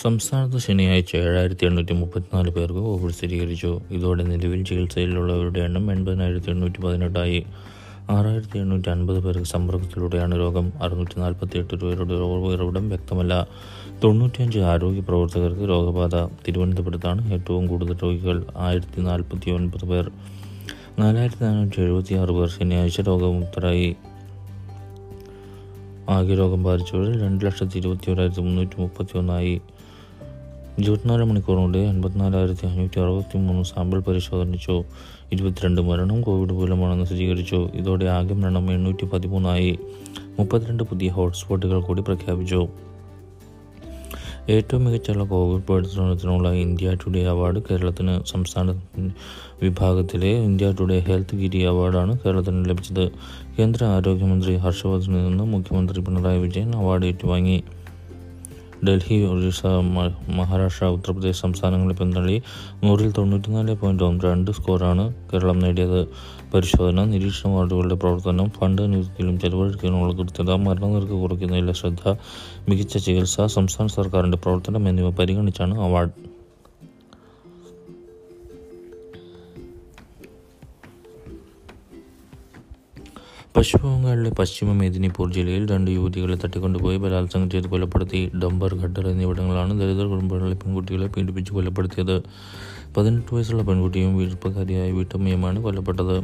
സംസ്ഥാനത്ത് ശനിയാഴ്ച ഏഴായിരത്തി എണ്ണൂറ്റി മുപ്പത്തിനാല് പേർക്ക് കോവിഡ് സ്ഥിരീകരിച്ചു. ഇതോടെ നിലവിൽ ചികിത്സയിലുള്ളവരുടെ എണ്ണം എൺപതിനായിരത്തി എണ്ണൂറ്റി പതിനെട്ടായി ആറായിരത്തി എണ്ണൂറ്റി അൻപത് പേർക്ക് സമ്പർക്കത്തിലൂടെയാണ് രോഗം. അറുന്നൂറ്റി നാൽപ്പത്തി എട്ട് പേരുടെ ഉറവിടം വ്യക്തമല്ല. തൊണ്ണൂറ്റിയഞ്ച് ആരോഗ്യ പ്രവർത്തകർക്ക് രോഗബാധ. തിരുവനന്തപുരത്താണ് ഏറ്റവും കൂടുതൽ രോഗികൾ. ആയിരത്തി നാൽപ്പത്തി ഒൻപത് പേർ. നാലായിരത്തി നാനൂറ്റി എഴുപത്തി ആറ് പേർ ശനിയാഴ്ച രോഗമുക്തരായി. ആകെ രോഗം ബാധിച്ചവരിൽ രണ്ട് ലക്ഷത്തി ഇരുപത്തി ഒരായിരത്തി മുന്നൂറ്റി മുപ്പത്തി ഒന്നായി ഇരുപത്തിനാല് മണിക്കൂറിനുള്ളിൽ എൺപത്തിനാലായിരത്തി അഞ്ഞൂറ്റി അറുപത്തി മൂന്ന് സാമ്പിൾ പരിശോധിച്ചു ഇരുപത്തിരണ്ട് മരണം കോവിഡ് മൂലമാണെന്ന് സ്ഥിരീകരിച്ചു. ഇതോടെ ആകെ മരണം എണ്ണൂറ്റി പതിമൂന്നായി മുപ്പത്തിരണ്ട് പുതിയ ഹോട്ട്സ്പോട്ടുകൾ കൂടി പ്രഖ്യാപിച്ചു. ഏറ്റവും മികച്ചുള്ള കോവിഡ് പ്രവർത്തനത്തിനുള്ള ഇന്ത്യ ടുഡേ അവാർഡ് കേരളത്തിന് സംസ്ഥാന വിഭാഗത്തിലെ ഇന്ത്യ ടുഡേ ഹെൽത്ത് ഗിരി അവാർഡാണ് കേരളത്തിന് ലഭിച്ചത്. കേന്ദ്ര ആരോഗ്യമന്ത്രി ഹർഷവർദ്ധനിൽ നിന്ന് മുഖ്യമന്ത്രി പിണറായി വിജയൻ അവാർഡ് ഏറ്റുവാങ്ങി. ഡൽഹി ഒറീസ മഹാരാഷ്ട്ര ഉത്തർപ്രദേശ് സംസ്ഥാനങ്ങളിൽ പിന്തള്ളി നൂറിൽ തൊണ്ണൂറ്റിനാല് പോയിന്റ് ഒന്ന് രണ്ട് സ്കോറാണ് കേരളം നേടിയത്. പരിശോധന നിരീക്ഷണ വാർഡുകളുടെ പ്രവർത്തനം ഫണ്ട് നികുതിയിലും ചെലവഴിക്കാനുള്ള കൃത്യത മരണനിരക്ക് കുറയ്ക്കുന്നതിലെ ശ്രദ്ധ മികച്ച ചികിത്സ സംസ്ഥാന സർക്കാരിന്റെ പ്രവർത്തനം എന്നിവ പരിഗണിച്ചാണ് അവാർഡ്. പശ്ചിമബംഗാളിലെ പശ്ചിമ മേദിനിപൂർ ജില്ലയിൽ രണ്ട് യുവതികളെ തട്ടിക്കൊണ്ടുപോയി ബലാത്സംഗം ചെയ്ത് കൊലപ്പെടുത്തി. ഡംബർ ഘട്ടർ എന്നിവിടങ്ങളാണ് ദരിദ്ര കുടുംബങ്ങളിലെ പെൺകുട്ടികളെ പീഡിപ്പിച്ച് കൊലപ്പെടുത്തിയത്. പതിനെട്ട് വയസ്സുള്ള പെൺകുട്ടിയും വീഴ്പ്പക്കാരിയായ വീട്ടമ്മയുമാണ് കൊല്ലപ്പെട്ടത്.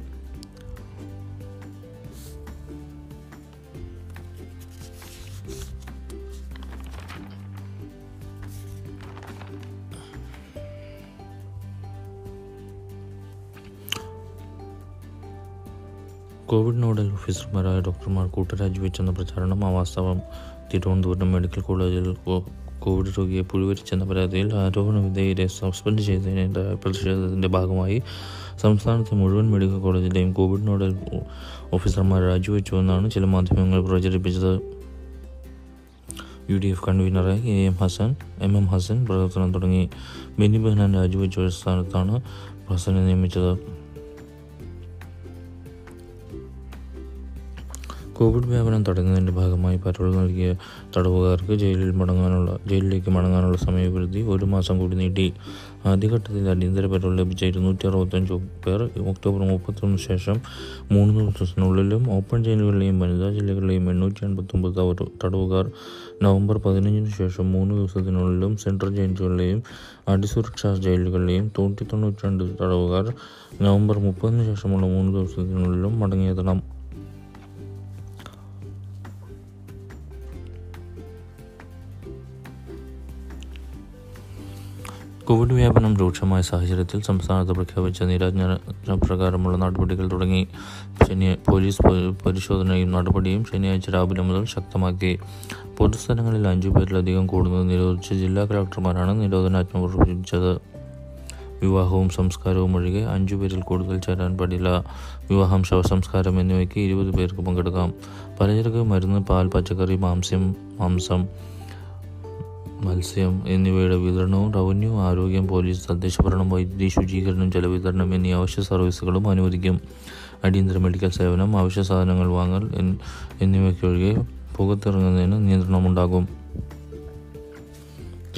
കോവിഡ് നോഡൽ ഓഫീസർമാരായ ഡോക്ടർമാർ കൂട്ടരാജിവെച്ചെന്ന പ്രചാരണം അവാസ്തവം. തിരുവനന്തപുരം മെഡിക്കൽ കോളേജിൽ കോവിഡ് രോഗിയെ പുഴുവരിച്ചെന്ന പരാതിയിൽ ആരോപണ വിധേയരെ സസ്പെൻഡ് ചെയ്തതിന്റെ പ്രതിഷേധത്തിന്റെ ഭാഗമായി സംസ്ഥാനത്തെ മുഴുവൻ മെഡിക്കൽ കോളേജിലെയും കോവിഡ് നോഡൽ ഓഫീസർമാർ രാജിവെച്ചുവെന്നാണ് ചില മാധ്യമങ്ങൾ പ്രചരിപ്പിച്ചത്. U D F കൺവീനറായി A M Hassan M M Hassan പ്രവർത്തനം തുടങ്ങി. ബെന്നി ബെഹനാൻ രാജിവെച്ച സ്ഥാനത്താണ് ഹസനെ നിയമിച്ചത്. കോവിഡ് വ്യാപനം തടയുന്നതിന്റെ ഭാഗമായി പരോൾ നൽകിയ തടവുകാർക്ക് ജയിലിൽ മടങ്ങാനുള്ള ജയിലിലേക്ക് മടങ്ങാനുള്ള സമയപരിധി ഒരു മാസം കൂടി നീട്ടി. ആദ്യഘട്ടത്തിൽ അടിയന്തര പരോൾ ലഭിച്ച ഇരുന്നൂറ്റി അറുപത്തഞ്ച് പേർ. ഒക്ടോബർ മുപ്പത്തൊന്നിന് ശേഷം മൂന്ന് ദിവസത്തിനുള്ളിലും ഓപ്പൺ ജയിലുകളിലെയും വനിതാ ജില്ലകളിലെയും എണ്ണൂറ്റി എൺപത്തൊമ്പത് തടവുകാർ. നവംബർ പതിനഞ്ചിന് ശേഷം മൂന്ന് ദിവസത്തിനുള്ളിലും സെൻട്രൽ ജയിലുകളിലെയും അടിസുരക്ഷാ ജയിലുകളിലെയും തൊണ്ണൂറ്റി തൊണ്ണൂറ്റി രണ്ട് തടവുകാർ. നവംബർ മുപ്പതിന് ശേഷമുള്ള മൂന്ന് ദിവസത്തിനുള്ളിലും മടങ്ങിയെത്തണം. കോവിഡ് വ്യാപനം രൂക്ഷമായ സാഹചര്യത്തിൽ സംസ്ഥാനത്ത് പ്രഖ്യാപിച്ച നിരാജ്ഞ പ്രകാരമുള്ള നടപടികൾ തുടങ്ങി. ശനി പോലീസ് പരിശോധനയും നടപടിയും ശനിയാഴ്ച രാവിലെ മുതൽ ശക്തമാക്കി. പൊതുസ്ഥലങ്ങളിൽ അഞ്ചു പേരിലധികം കൂടുന്നത് നിരോധിച്ച് ജില്ലാ കളക്ടർമാരാണ് നിരോധനാജ്ഞ പുറപ്പെടുവിച്ചത്. വിവാഹവും സംസ്കാരവും ഒഴികെ അഞ്ചു പേരിൽ കൂടുതൽ ചേരാൻ പാടില്ല. വിവാഹം ശവസംസ്കാരം എന്നിവയ്ക്ക് ഇരുപത് പേർക്ക് പങ്കെടുക്കാം. പലചരക്ക് മരുന്ന് പാൽ പച്ചക്കറി മാംസ്യം മാംസം മത്സ്യം എന്നിവയുടെ വിതരണവും റവന്യൂ ആരോഗ്യം പോലീസ് തദ്ദേശഭരണം വൈദ്യുതി ശുചീകരണം ജലവിതരണം എന്നീ അവശ്യ സർവീസുകളും അനുവദിക്കും. അടിയന്തര മെഡിക്കൽ സേവനം അവശ്യ സാധനങ്ങൾ വാങ്ങൽ എന്നിവയ്ക്കൊഴികെ പുറത്തിറങ്ങുന്നതിന് നിയന്ത്രണമുണ്ടാകും.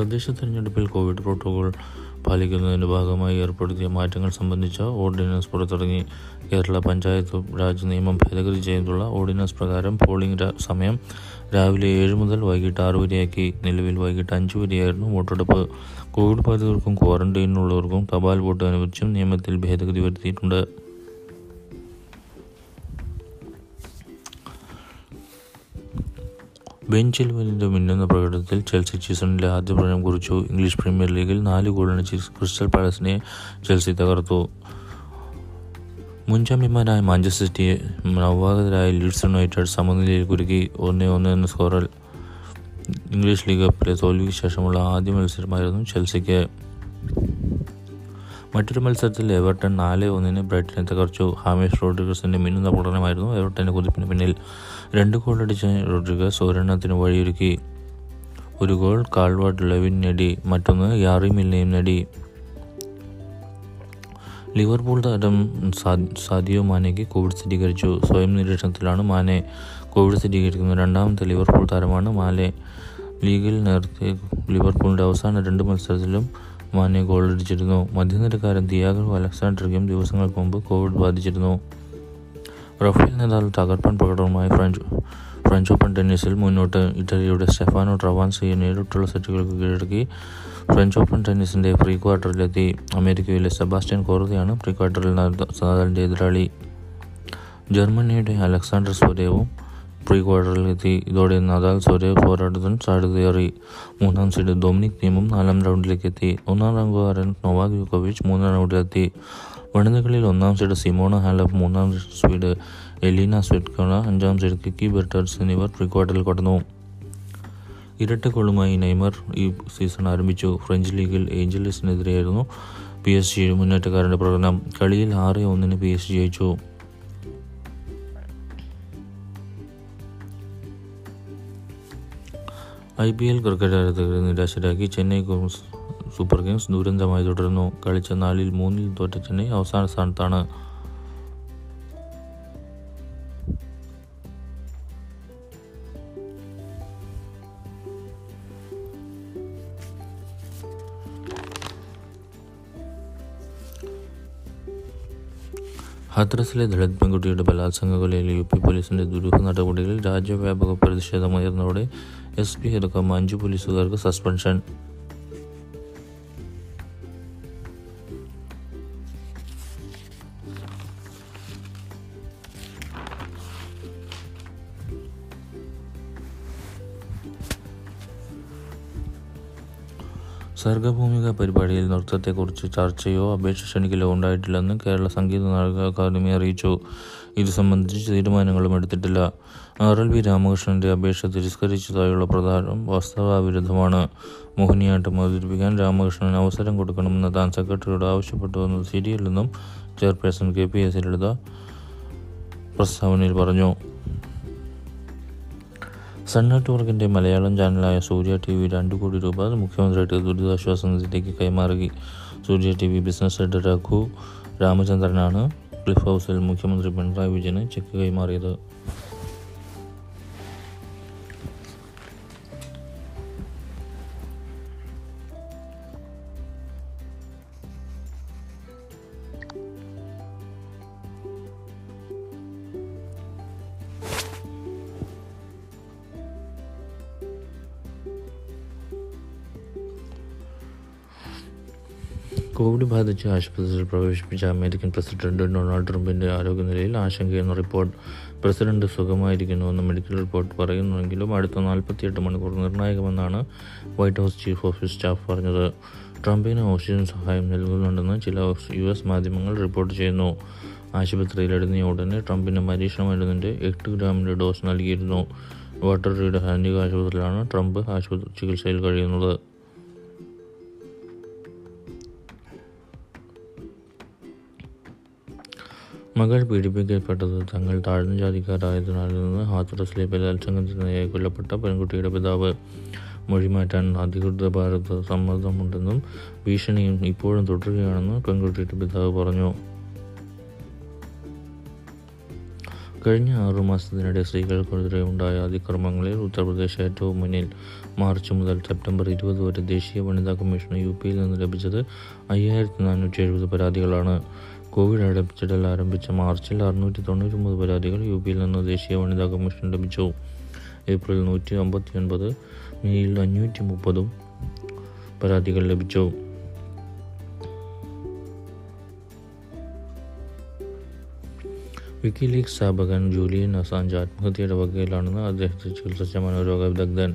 തദ്ദേശ തെരഞ്ഞെടുപ്പിൽ കോവിഡ് പ്രോട്ടോകോൾ പാലിക്കുന്നതിന്റെ ഭാഗമായി ഏർപ്പെടുത്തിയ മാറ്റങ്ങൾ സംബന്ധിച്ച ഓർഡിനൻസ് പുറത്തിറങ്ങി. കേരള പഞ്ചായത്ത് രാജ് നിയമം ഭേദഗതി ചെയ്തുള്ള ഓർഡിനൻസ് പ്രകാരം പോളിംഗ് സമയം രാവിലെ ഏഴ് മുതൽ വൈകിട്ട് ആറ് വരെയാക്കി. നിലവിൽ വൈകിട്ട് അഞ്ച് വരെയായിരുന്നു വോട്ടെടുപ്പ്. കോവിഡ് ബാധിതർക്കും ക്വാറന്റൈനിലുള്ളവർക്കും തപാൽ വോട്ട് അനുവദിച്ചും നിയമത്തിൽ ഭേദഗതി വരുത്തിയിട്ടുണ്ട്. ബെൻ വലിന്റെ മിന്നുന്ന പ്രകടനത്തിൽ ചെൽസി സീസണിലെ ആദ്യ പ്രകടനം കുറിച്ചു. ഇംഗ്ലീഷ് പ്രീമിയർ ലീഗിൽ നാല് ഗോളിന് ക്രിസ്റ്റൽ പാലസിനെ ചെൽസി തകർത്തു. മുൻചാമ്പ്യന്മാരായ മാഞ്ചസ്റ്റർ സിറ്റിയെ നവാഗതരായ ലീഡ്സ് യുണൈറ്റഡ് സമനിലയിൽ കുരുക്കി ഒന്ന് ഒന്ന് എന്ന സ്കോറിൽ. ഇംഗ്ലീഷ് ലീഗ് കപ്പിലെ തോൽവിക്ക് ശേഷമുള്ള ആദ്യ മത്സരമായിരുന്നു ചെൽസിക്ക്. മറ്റൊരു മത്സരത്തിൽ എവർട്ടൺ നാല് ഒന്നിന് ബ്രൈറ്റനെ തകർച്ചു ഹാമേഷ് റോഡ്രിഗസിന്റെ മിന്നുന്ന പ്രകടനമായിരുന്നു എവർട്ടന്റെ കുതിപ്പിന് പിന്നിൽ. രണ്ട് ഗോളടിച്ച റോഡ്രിഗസ് ഒരെണ്ണത്തിന് വഴിയൊരുക്കി. ഒരു ഗോൾ കാൾവാർഡ് ലെവിൻ നേടി മറ്റൊന്ന് യാറി മില്ലയും നേടി. ലിവർപൂൾ താരം സാദിയോ മാനയ്ക്ക് കോവിഡ് സ്ഥിരീകരിച്ചു. സ്വയം നിരീക്ഷണത്തിലാണ് മാനെ കോവിഡ് സ്ഥിരീകരിക്കുന്ന രണ്ടാമത്തെ ലിവർപൂൾ താരമാണ് മാലെ. ലീഗിൽ നേരത്തെ ലിവർപൂളിന്റെ അവസാന രണ്ട് മത്സരത്തിലും മാനെ ഗോളടിച്ചിരുന്നു മധ്യനിരക്കാരൻ തിയാഗോ അലക്സാണ്ടർക്കും ദിവസങ്ങൾക്ക് മുമ്പ് കോവിഡ് ബാധിച്ചിരുന്നു. റഫേൽ നദാൽ തകർപ്പൻ പ്രകടനവുമായി ഫ്രഞ്ച് ഫ്രഞ്ച് ഓപ്പൺ ടെന്നീസിൽ മുന്നോട്ട് ഇറ്റലിയുടെ സ്റ്റെഫാനോ ട്രവാൻസിയെ നേരിട്ടുള്ള സെറ്റുകൾക്ക് കീഴടക്കി. ഫ്രഞ്ച് ഓപ്പൺ ടെന്നീസിന്റെ പ്രീ ക്വാർട്ടറിലെത്തി അമേരിക്കയിലെ സെബാസ്റ്റ്യൻ കോർദയാണ് പ്രീ ക്വാർട്ടറിൽ നദാലിന്റെ എതിരാളി. ജർമ്മനിയുടെ അലക്സാണ്ടർ സ്വരേവും പ്രീ ക്വാർട്ടറിൽ എത്തി ഇതോടെ നദാൽ സ്വരേവ് പോരാട്ടത്തിന് സാധ്യതയേറി. മൂന്നാം സീഡ് ഡൊമിനിക് തീമും നാലാം റൗണ്ടിലേക്ക് എത്തി. ഒന്നാം റാങ്കുകാരൻ നൊവാക് യുക്കോവിച്ച് മൂന്നാം റൗണ്ടിലെത്തി. വനിതകളിൽ ഒന്നാം സീഡ് സിമോണ ഹാലഫ് മൂന്നാം സീഡ് എലീന സ്വെറ്റ്കോണ അഞ്ചാം സീഡ് കിക്കി ബെർട്ടേഴ്സ് എന്നിവർ പ്രീക്വാർട്ടറിൽ കടന്നു. ഇരട്ട കോളുമായി നെയ്മർ ഈ സീസൺ ആരംഭിച്ചു. ഫ്രഞ്ച് ലീഗിൽ ഏഞ്ചലിസിനെതിരെയായിരുന്നു പി എസ് ജി മുന്നേറ്റക്കാരന്റെ പ്രകടനം. കളിയിൽ ആറ് ഒന്നിന് പി എസ് ജി ജയിച്ചു. ഐ പി എൽ ക്രിക്കറ്റ് ആരാധകരെ നിരാശരാക്കി ചെന്നൈ സൂപ്പർ കിങ്സ് ദുരന്തമായി തുടരുന്നു. കളിച്ച നാലിൽ മൂന്നിൽ തോറ്റ ചെന്നൈ അവസാന സ്ഥാനത്താണ്. ഹത്രസിലെ ദളിത് പെൺകുട്ടിയുടെ ബലാത്സംഗ കൊലയിൽ യു പി പോലീസിന്റെ ദുരൂഹ നടപടികളിൽ രാജ്യവ്യാപക പ്രതിഷേധമുയർന്നതോടെ എസ് പി അടക്കം അഞ്ച് പോലീസുകാർക്ക് സസ്പെൻഷൻ. സർഗഭൂമിക പരിപാടിയിൽ നൃത്തത്തെക്കുറിച്ച് ചർച്ചയോ അപേക്ഷ ക്ഷണിക്കലോ ഉണ്ടായിട്ടില്ലെന്ന് കേരള സംഗീത നാടക അക്കാദമി അറിയിച്ചു. ഇത് സംബന്ധിച്ച് തീരുമാനങ്ങളും എടുത്തിട്ടില്ല. ആർ എൽ വി രാമകൃഷ്ണന്റെ അപേക്ഷ തിരസ്കരിച്ചതായുള്ള പ്രധാനം വാസ്തവാവിരുദ്ധമാണ്. മോഹിനിയാട്ടം അവതരിപ്പിക്കാൻ രാമകൃഷ്ണന് അവസരം കൊടുക്കണമെന്ന് താൻ സെക്രട്ടറിയോട് ആവശ്യപ്പെട്ടുവെന്നത് ശരിയല്ലെന്നും chairperson K P S Lalitha പ്രസ്താവനയിൽ പറഞ്ഞു. സൺ നെറ്റ്വർക്കിന്റെ മലയാളം ചാനലായ സൂര്യ ടി വി രണ്ട് കോടി രൂപ മുഖ്യമന്ത്രിയുടെ ദുരിതാശ്വാസ നിധിയിലേക്ക് കൈമാറി Surya T V business head Raghu രാമചന്ദ്രനാണ് cliff ഹൗസിൽ മുഖ്യമന്ത്രി പിണറായി വിജയന് ചെക്ക് കൈമാറിയത്. കോവിഡ് ബാധിച്ച് ആശുപത്രിയിൽ പ്രവേശിപ്പിച്ച അമേരിക്കൻ പ്രസിഡന്റ് ഡൊണാൾഡ് ട്രംപിന്റെ ആരോഗ്യനിലയിൽ ആശങ്കയെന്ന റിപ്പോർട്ട്. പ്രസിഡന്റ് സുഖമായിരിക്കുന്നുവെന്ന് മെഡിക്കൽ റിപ്പോർട്ട് പറയുന്നുവെങ്കിലും അടുത്ത നാൽപ്പത്തിയെട്ട് മണിക്കൂർ നിർണായകമെന്നാണ് White House chief of staff പറഞ്ഞത്. ട്രംപിന് ഓക്സിജൻ സഹായം നൽകുന്നുണ്ടെന്ന് ചില യു എസ് മാധ്യമങ്ങൾ റിപ്പോർട്ട് ചെയ്യുന്നു. ആശുപത്രിയിൽ ഇടങ്ങിയ ഉടനെ ട്രംപിന് പരീക്ഷണ മരുന്നിന്റെ എട്ട് ഗ്രാമിന്റെ ഡോസ് നൽകിയിരുന്നു. വാട്ടർ റീഡ് ഹാൻഡിക് ആശുപത്രിയിലാണ് ട്രംപ് ആശുപത്രി ചികിത്സയിൽ കഴിയുന്നത്. മകൾ പീഡിപ്പിക്കപ്പെട്ടത് തങ്ങൾ താഴ്ന്ന ജാതിക്കാരായതിനാൽ നിന്ന് ഹാത്രസിലെ ബലാത്സംഗത്തിനായി കൊല്ലപ്പെട്ട പെൺകുട്ടിയുടെ പിതാവ്. മൊഴിമാറ്റാൻ അധികൃത ഭാരത് സമ്മർദ്ദമുണ്ടെന്നും ഭീഷണിയും ഇപ്പോഴും തുടരുകയാണെന്ന് പെൺകുട്ടിയുടെ പിതാവ് പറഞ്ഞു. കഴിഞ്ഞ ആറു മാസത്തിനിടെ സ്ത്രീകൾക്കെതിരെ ഉണ്ടായ അതിക്രമങ്ങളിൽ ഉത്തർപ്രദേശ് ഏറ്റവും മുന്നിൽ. മാർച്ച് മുതൽ സെപ്റ്റംബർ ഇരുപത് വരെ ദേശീയ വനിതാ കമ്മീഷന് യു പിയിൽ നിന്ന് ലഭിച്ചത് അയ്യായിരത്തി നാനൂറ്റി എഴുപത് പരാതികളാണ്. കോവിഡ് അടപ്പിച്ചിടൽ ആരംഭിച്ച മാർച്ചിൽ അറുന്നൂറ്റി തൊണ്ണൂറ്റൊമ്പത് പരാതികൾ യു പിയിൽ നിന്ന് ദേശീയ വനിതാ കമ്മീഷൻ ലഭിച്ചു. ഏപ്രിൽ നൂറ്റി അമ്പത്തി ഒൻപത് മെയ്യിൽ അഞ്ഞൂറ്റി മുപ്പതും പരാതികൾ ലഭിച്ചു. വിക്കിലീക്സ് സ്ഥാപകൻ ജൂലിയൻ അസാഞ്ച് ആത്മഹത്യയുടെ വകയിലാണെന്ന് അദ്ദേഹത്തെ ചികിത്സിച്ച മനോരോഗ വിദഗ്ധൻ.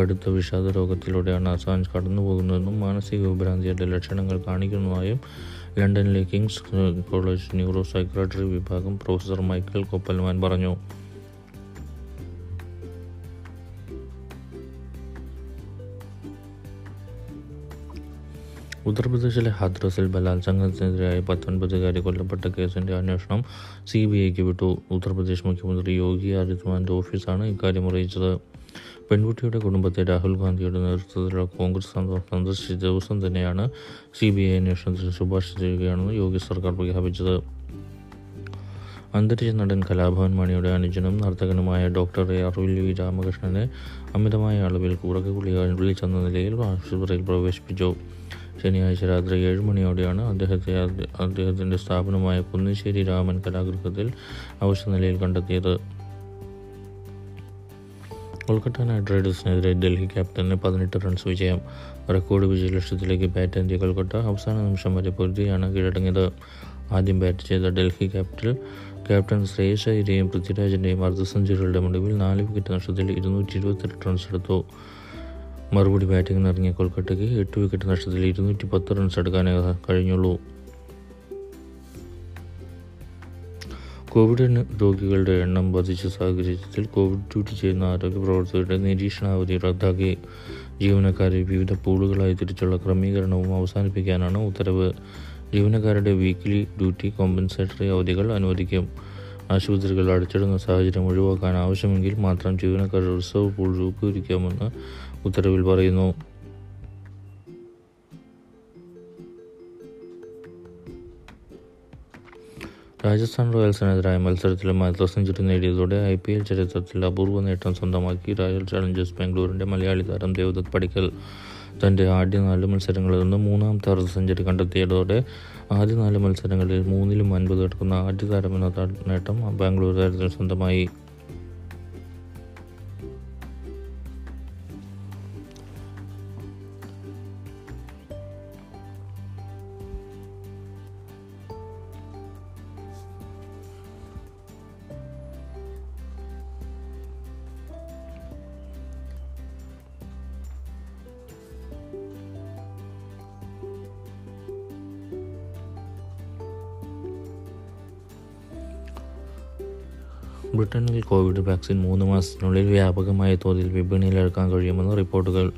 കടുത്ത വിഷാദ രോഗത്തിലൂടെയാണ് അസാഞ്ച് കടന്നുപോകുന്നതെന്നും മാനസിക വിഭ്രാന്തിയുടെ ലക്ഷണങ്ങൾ കാണിക്കുന്നതായും ലണ്ടനിലെ കിങ്സ് കോളേജ് ന്യൂറോ സൈക്കോളജി വിഭാഗം പ്രൊഫസർ മൈക്കൽ കൊപ്പൽമാൻ പറഞ്ഞു. ഉത്തർപ്രദേശിലെ ഹാദ്രസിൽ ബലാത്സംഗത്തിനെതിരായ പത്തൊൻപതുകാരി കൊല്ലപ്പെട്ട കേസിന്റെ അന്വേഷണം സി ബി ഐക്ക് വിട്ടു. ഉത്തർപ്രദേശ് മുഖ്യമന്ത്രി യോഗി ആദിത്യനാഥിന്റെ ഓഫീസാണ് ഇക്കാര്യം അറിയിച്ചത്. പെൺകുട്ടിയുടെ കുടുംബത്തെ രാഹുൽ ഗാന്ധിയുടെ നേതൃത്വത്തിലുള്ള കോൺഗ്രസ് സന്ദർശിച്ച ദിവസം തന്നെയാണ് സി ബി ഐ അന്വേഷണത്തിന് ശുപാർശ ചെയ്യുകയാണെന്ന് യോഗി സർക്കാർ പ്രഖ്യാപിച്ചത്. അന്തരിച്ച നടൻ കലാഭവൻ മണിയുടെ അനുജനും നർത്തകനുമായ ഡോക്ടർ എ വി രാമകൃഷ്ണനെ അമിതമായ അളവിൽ കൂടക കുളികൾ വിളിച്ചെന്ന നിലയിൽ ആശുപത്രിയിൽ പ്രവേശിപ്പിച്ചു. ശനിയാഴ്ച രാത്രി ഏഴ് മണിയോടെയാണ് അദ്ദേഹത്തെ അദ്ദേഹത്തിന്റെ സ്ഥാപനമായ കുന്നിശ്ശേരി രാമൻ കലാഗൃഹത്തിൽ അവശനിലയിൽ കണ്ടെത്തിയത്. കൊൽക്കത്ത നൈറ്റ് റൈഡേഴ്സിനെതിരെ ഡൽഹി ക്യാപ്റ്റന് പതിനെട്ട് റൺസ് വിജയം. റെക്കോർഡ് വിജയലക്ഷ്യത്തിലേക്ക് ബാറ്റ് എത്തിയ കൊൽക്കത്ത അവസാന നിമിഷം വരെ പൊരുതിയാണ് കീഴടങ്ങിയത്. ആദ്യം ബാറ്റ് ചെയ്ത ഡൽഹി ക്യാപിറ്റൽ ക്യാപ്റ്റൻ ശ്രേയസ് അയ്യരെയും പൃഥ്വിരാജിന്റെയും അർദ്ധ സെഞ്ചുറികളുടെ മുടിവിൽ നാല് വിക്കറ്റ് നഷ്ടത്തിൽ ഇരുന്നൂറ്റി ഇരുപത്തെട്ട് റൺസ് എടുത്തു. മറുപടി ബാറ്റിംഗിന് ഇറങ്ങിയ കൊൽക്കത്തയ്ക്ക് എട്ട് വിക്കറ്റ് നഷ്ടത്തിൽ ഇരുന്നൂറ്റി പത്ത് റൺസ് എടുക്കാനേ കഴിഞ്ഞുള്ളൂ. കോവിഡ് രോഗികളുടെ എണ്ണം വർദ്ധിച്ച സാഹചര്യത്തിൽ കോവിഡ് ഡ്യൂട്ടി ചെയ്യുന്ന ആരോഗ്യ പ്രവർത്തകരുടെ നിരീക്ഷണാവധി റദ്ദാക്കി. ജീവനക്കാരെ വിവിധ പൂളുകളായി തിരിച്ചുള്ള ക്രമീകരണവും അവസാനിപ്പിക്കാനാണ് ഉത്തരവ്. ജീവനക്കാരുടെ വീക്കിലി ഡ്യൂട്ടി കോമ്പൻസേറ്ററി അവധികൾ അനുവദിക്കും. ആശുപത്രികൾ അടച്ചിടുന്ന സാഹചര്യം ഒഴിവാക്കാൻ ആവശ്യമെങ്കിൽ മാത്രം ജീവനക്കാരുടെ റിസർവ് പൂൾ രൂപീകരിക്കാമെന്ന് ഉത്തരവിൽ പറയുന്നു. രാജസ്ഥാൻ റോയൽസിനെതിരായ മത്സരത്തിലും അർദ്ധ സെഞ്ചുറി നേടിയതോടെ ഐ പി എൽ ചരിത്രത്തിൽ അപൂർവ നേട്ടം സ്വന്തമാക്കി. റോയൽ ചലഞ്ചേഴ്സ് ബാംഗ്ലൂരിന്റെ മലയാളി താരം ദേവദത്ത് പടിക്കൽ തന്റെ ആദ്യ നാല് മത്സരങ്ങളിൽ നിന്ന് മൂന്നാമത്തെ അർദ്ധ സെഞ്ചുറി കണ്ടെത്തിയതോടെ ആദ്യ നാല് മത്സരങ്ങളിൽ മൂന്നിലും അൻപത് എടുക്കുന്ന ആദ്യ താരമെന്ന നേട്ടം ബാംഗ്ലൂർ താരത്തിന് സ്വന്തമായി. ബ്രിട്ടനിൽ കോവിഡ് വാക്സിൻ മൂന്ന് മാസത്തിനുള്ളിൽ വ്യാപകമായ തോതിൽ വിപണിയിലിറക്കാൻ കഴിയുമെന്ന് റിപ്പോർട്ടുകൾ.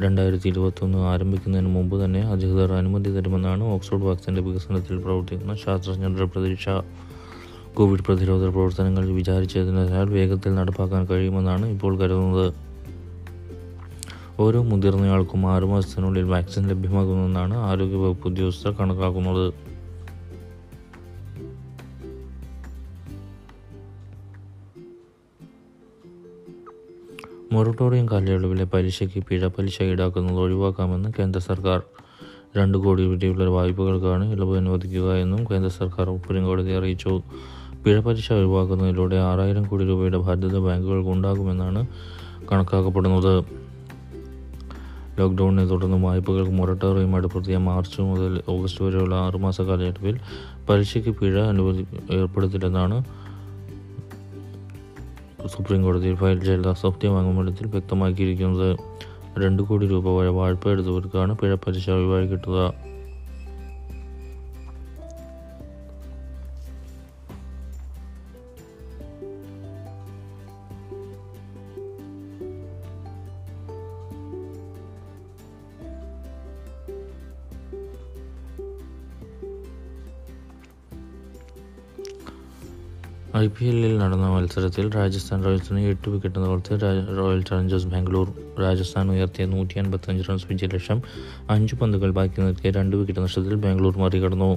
രണ്ടായിരത്തി ഇരുപത്തൊന്ന് ആരംഭിക്കുന്നതിന് മുമ്പ് തന്നെ അധികൃതർ അനുമതി തരുമെന്നാണ് ഓക്സ്ഫോർഡ് വാക്സിന്റെ വികസനത്തിൽ പ്രവർത്തിക്കുന്ന ശാസ്ത്രജ്ഞരുടെ പ്രതീക്ഷ. കോവിഡ് പ്രതിരോധ പ്രവർത്തനങ്ങൾ വിചാരിച്ചതിനാൽ വേഗത്തിൽ നടപ്പാക്കാൻ കഴിയുമെന്നാണ് ഇപ്പോൾ കരുതുന്നത്. ഓരോ മുതിർന്നയാൾക്കും ആറുമാസത്തിനുള്ളിൽ വാക്സിൻ ലഭ്യമാകുമെന്നാണ് ആരോഗ്യവകുപ്പ് ഉദ്യോഗസ്ഥർ കണക്കാക്കുന്നത്. മൊറട്ടോറിയം കാലയളവിലെ പലിശയ്ക്ക് പിഴ പലിശ ഈടാക്കുന്നത് ഒഴിവാക്കാമെന്ന് കേന്ദ്ര സർക്കാർ. രണ്ട് കോടി വരെയുള്ള വായ്പകൾക്കാണ് ഇളവ് അനുവദിക്കുക എന്നും കേന്ദ്ര സർക്കാർ സുപ്രീം കോടതി അറിയിച്ചു. പിഴ പലിശ ഒഴിവാക്കുന്നതിലൂടെ ആറായിരം കോടി രൂപയുടെ ബാധ്യത ബാങ്കുകൾക്ക് ഉണ്ടാകുമെന്നാണ് കണക്കാക്കപ്പെടുന്നത്. ലോക്ക്ഡൗണിനെ തുടർന്ന് വായ്പകൾക്ക് മൊറട്ടോറിയം ഏർപ്പെടുത്തിയ മാർച്ച് മുതൽ ഓഗസ്റ്റ് വരെയുള്ള ആറുമാസ കാലയളവിൽ പലിശയ്ക്ക് പിഴ അനുവദി ഏർപ്പെടുത്തില്ലെന്നാണ് സുപ്രീം കോടതിയിൽ ഫയൽ ചെയ്ത സത്യവാങ്മൂലത്തിൽ വ്യക്തമാക്കിയിരിക്കുന്നത്. രണ്ട് കോടി രൂപ വരെ വായ്പ എടുത്തവർക്കാണ് പിഴ പലിശ ഒഴിവായി കിട്ടുക ഐ പി എല്ലിൽ നടന്ന മത്സരത്തിൽ രാജസ്ഥാൻ റോയൽസിന് എട്ട് വിക്കറ്റ് നിലർത്തി റോയൽ ചലഞ്ചേഴ്സ് ബാംഗ്ലൂർ രാജസ്ഥാൻ ഉയർത്തിയ നൂറ്റി അൻപത്തഞ്ച് റൺസ് വിജയലക്ഷ്യം അഞ്ച് പന്തുകൾ ബാക്കി നിൽക്കെ രണ്ട് വിക്കറ്റ് നഷ്ടത്തിൽ ബാംഗ്ലൂർ മറികടന്നു.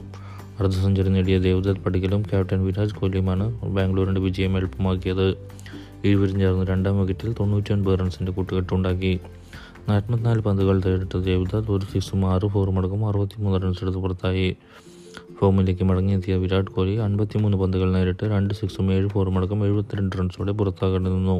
അർദ്ധ സെഞ്ചുറി നേടിയ ദേവദത്ത് പടിക്കലും ക്യാപ്റ്റൻ വിരാജ് കോഹ്ലിയുമാണ് ബാംഗ്ലൂരിന്റെ വിജയം എളുപ്പമാക്കിയത്. ഇരുവരും ചേർന്ന് രണ്ടാം വിക്കറ്റിൽ തൊണ്ണൂറ്റൊൻപത് റൺസിന്റെ കൂട്ടുകെട്ടുണ്ടാക്കി നാൽപ്പത്തിനാല് പന്തുകൾ തേടിട്ട ദേവദത്ത് ഒരു സിക്സും ആറ് ഫോറും അടക്കം അറുപത്തിമൂന്ന് റൺസ് എടുത്ത് പുറത്തായി. ഫോമിലേക്ക് മടങ്ങിയെത്തിയ വിരാട് കോഹ്ലി അൻപത്തിമൂന്ന് പന്തുകൾ നേരിട്ട് രണ്ട് സിക്സും ഏഴ് ഫോറും അടക്കം എഴുപത്തിരണ്ട് റൺസോടെ പുറത്താകേണ്ടി നിന്നു.